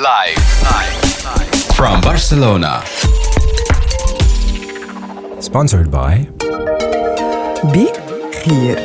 Live. Live. From Barcelona. Sponsored by Be Here.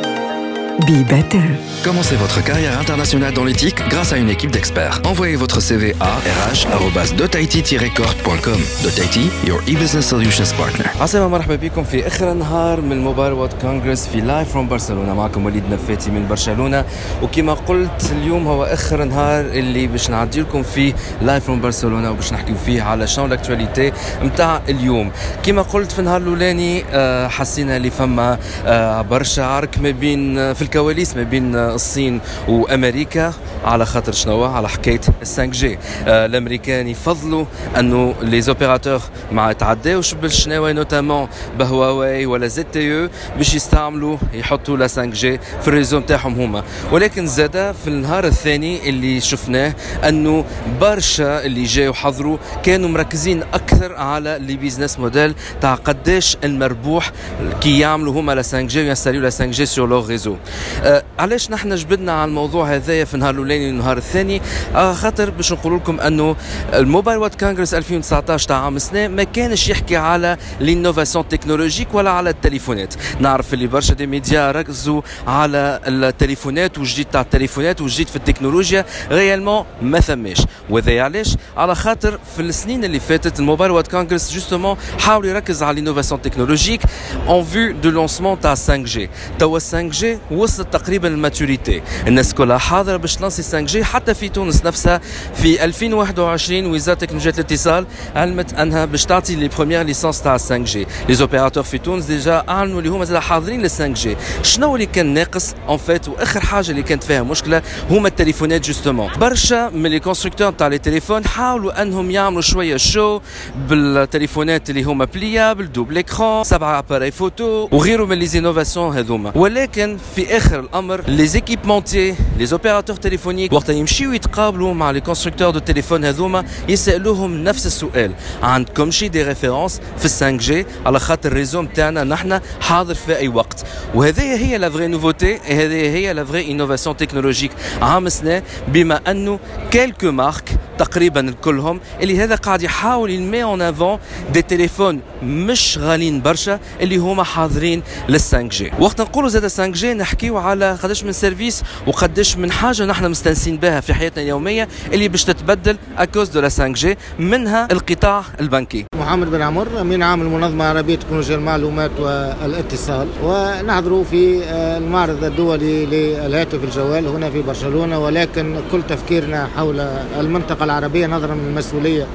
Be Better. Commencez votre carrière internationale dans l'éthique grâce à une équipe d'experts. Envoyez votre CV à rh.dotaiti-corp.com. Dotaiti, your e-business solutions partner. عسلامة مرحبا بكم في اخر نهار من موبايل وورد كونغرس في لايف فروم برشلونه معكم وليد نفاتي من برشلونه وكما قلت اليوم هو اخر نهار اللي باش نعدي لكم فيه live from برشلونه وباش نحكيو فيه على شنو ال actualité نتاع اليوم كما قلت في النهار الاولاني آه، حسينا اللي فما آه، برشا عرك ما بين آه، في الكواليس ما بين آه، الصين وأمريكا على خاطر شنو على حكاية 5G الأمريكان يفضلوا أنه les opérateurs ما يتعداوش بالشناوي notamment بهواوي ولا ZTE باش يستعملوا يحطوا la 5G في ال réseau نتاعهم هما. ولكن زادا في النهار الثاني اللي شفناه أنه برشا اللي جاوا حضروا كانوا مركزين أكثر على les business models تاع قداش المربوح كي يعملوا هما la 5G وينستاليو la 5G sur le réseau آه علاش نحن جبدنا على الموضوع هذايا في النهار الأولاني والنهار الثاني. آه خاطر باش نقول لكم أنه ال Mobile World Congress 2019 تاع عام سنه ما كانش يحكي على l'innovation technologique ولا على التليفونات. نعرف اللي برشا des médias ركزوا على التليفونات والجديد تاع التليفونات والجديد في التكنولوجيا. réellement ما ثماش. وهذا علاش؟ على خاطر في السنين اللي فاتت ال Mobile World Congress justement حاول يركز على l'innovation technologique en vue du lancement تاع 5G توا 5G وصلت تقريبا ال maturité الناس كلها حاضرة باش تلانسي 5G حتى في تونس نفسها في 2021 وزاره تكنولوجيا الاتصال علمت أنها باش تعطي les premières licences تاع 5G les opérateurs في تونس déjà أعلنوا اللي هما زاد حاضرين لل 5G شنو اللي كان ناقص؟ en fait وآخر حاجة اللي كانت فيها مشكلة هما التليفونات justement برشا من les constructeurs تاع les téléphones حاولوا أنهم يعملوا شوية show بالتليفونات اللي هما pliables double écran سبعة appareils photo وغيره من les innovations هذوما. ولكن في آخر الأمر les équipementiers les opérateurs téléphoniques وقت يمشيو يتقابلوا مع les constructeurs de téléphones هذوما يسالوهم نفس السؤال عندكم شي des références في 5G على خاطر ال réseau نتاعنا نحن حاضر في اي وقت وهذه هي la vraie nouveauté هذه هي la vraie innovation technologique عام سنه بما انه quelques marques تقريبا كلهم. اللي هذا قاعد يحاول يمي en avant des téléphones مش غاليين برشا اللي هما حاضرين لل 5G وقت نقولوا زاد 5G نحكيو على قداش من service وقداش من حاجة نحن مستانسين بها في حياتنا اليومية اللي باش تتبدل à cause de la 5G منها القطاع البنكي. محمد بن عمر أمين عام المنظمة العربية تكنولوجيا المعلومات والاتصال. ونحضر في آه، المعرض الدولي للهاتف الجوال هنا في برشلونة. ولكن كل تفكيرنا حول المنطقة العربية نظرا من المسؤوليه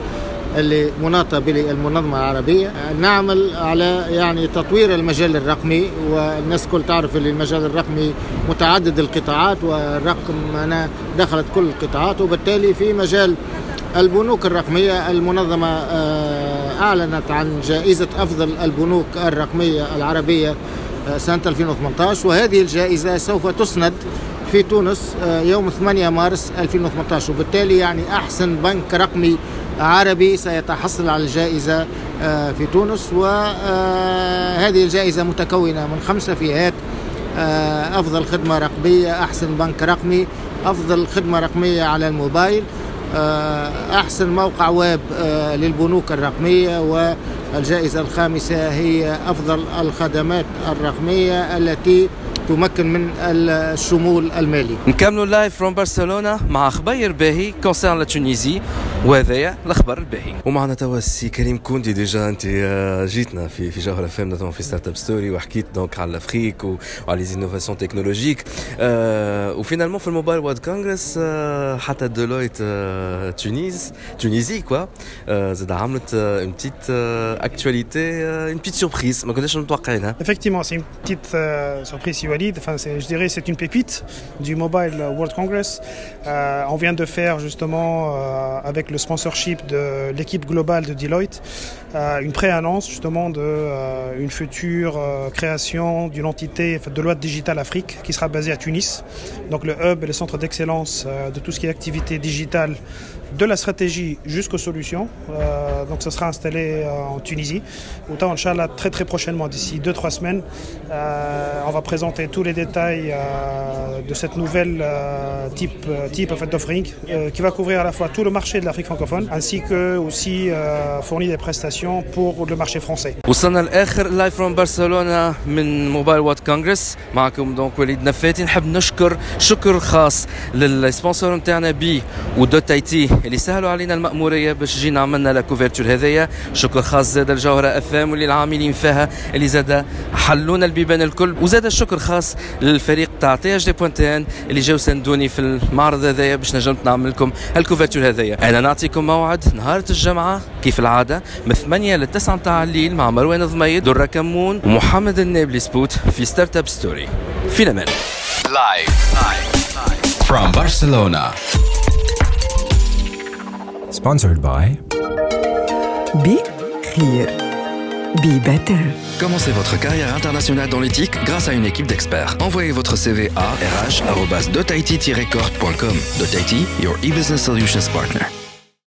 اللي مناطة بالمنظمة العربية. نعمل على يعني تطوير المجال الرقمي. والناس كل تعرف ان المجال الرقمي متعدد القطاعات والرقم أنا دخلت كل القطاعات. وبالتالي في مجال البنوك الرقمية المنظمة آه، أعلنت عن جائزة أفضل البنوك الرقمية العربية آه، سنة 2018 وهذه الجائزة سوف تسند في تونس آه، يوم 8 مارس 2018 وبالتالي يعني أحسن بنك رقمي عربي سيتحصل على الجائزة آه، في تونس وهذه الجائزة متكونة من خمسة فئات أفضل خدمة رقمية أحسن بنك رقمي أفضل خدمة رقمية على الموبايل أحسن موقع ويب آه، للبنوك الرقمية والجائزة الخامسة هي أفضل الخدمات الرقمية التي تمكن من الشمول المالي. نكملوا live from برشلونه مع خبير باهي concerne la Tunisie وهذايا الأخبار الباهي. ومعنا توا السي كريم كوندي déjà أنت آه، جيتنا في في جوهره FM في Startup Story وحكيت donc على l'Afrique وعلى les innovations technologiques آه وفينالمون في الموبايل وورد كونغرس آه حتى ديلويت آه تونيز تونيزي كوا زاد عملت اون بتيت اكtualité اون بتيت سوربريز ما كناش متوقعينها. Petite euh, surprise si je dirais c'est une pépite du Mobile World Congress. Euh, on vient de faire justement euh, avec le sponsorship de l'équipe globale de Deloitte euh, une pré-annonce justement de une future création d'une entité de loi Digital Afrique qui sera basée à Tunis. Donc le hub et le centre d'excellence de tout ce qui est activité digitale de la stratégie jusqu'aux solutions. Donc, ça sera installé en Tunisie. Autant, Inch'Allah, très très prochainement, d'ici 2-3 semaines, on va présenter tous les détails de cette nouvelle type, type d'offering qui va couvrir à la fois tout le marché de l'Afrique francophone ainsi que aussi fournir des prestations pour le marché français. وصلنا لاخر لايف فروم برشلونه من موبايل وات كونغرس معكم دونك وليد نفاتي نحب نشكر شكر خاص للسبونسور نتاعنا بي ودوت اي تي اللي سهلوا علينا المأمورية باش جينا عملنا لا كوفرتور هذايا شكر خاص زاد الجوهرة افام واللي العاملين فيها اللي زاد حلونا البيبان الكل وزاد الشكر خاص للفريق تاع THD point tn اللي جاو سندوني في المعرض هذايا باش نجمت نعمل لكم هال couverture هذايا أنا نعطيكم موعد نهار الجمعة كيف العادة من 8 ل 9 تاع الليل مع مروان ضميد درة كمون ومحمد النابلي spot في Startup Story في الامان Live. From Barcelona. Sponsored by Be here. Be better. Commencez votre carrière internationale dans l'éthique grâce à une équipe d'experts. Envoyez votre CV à rh.dotit-corp.com. Dotiti, your e-business solutions partner.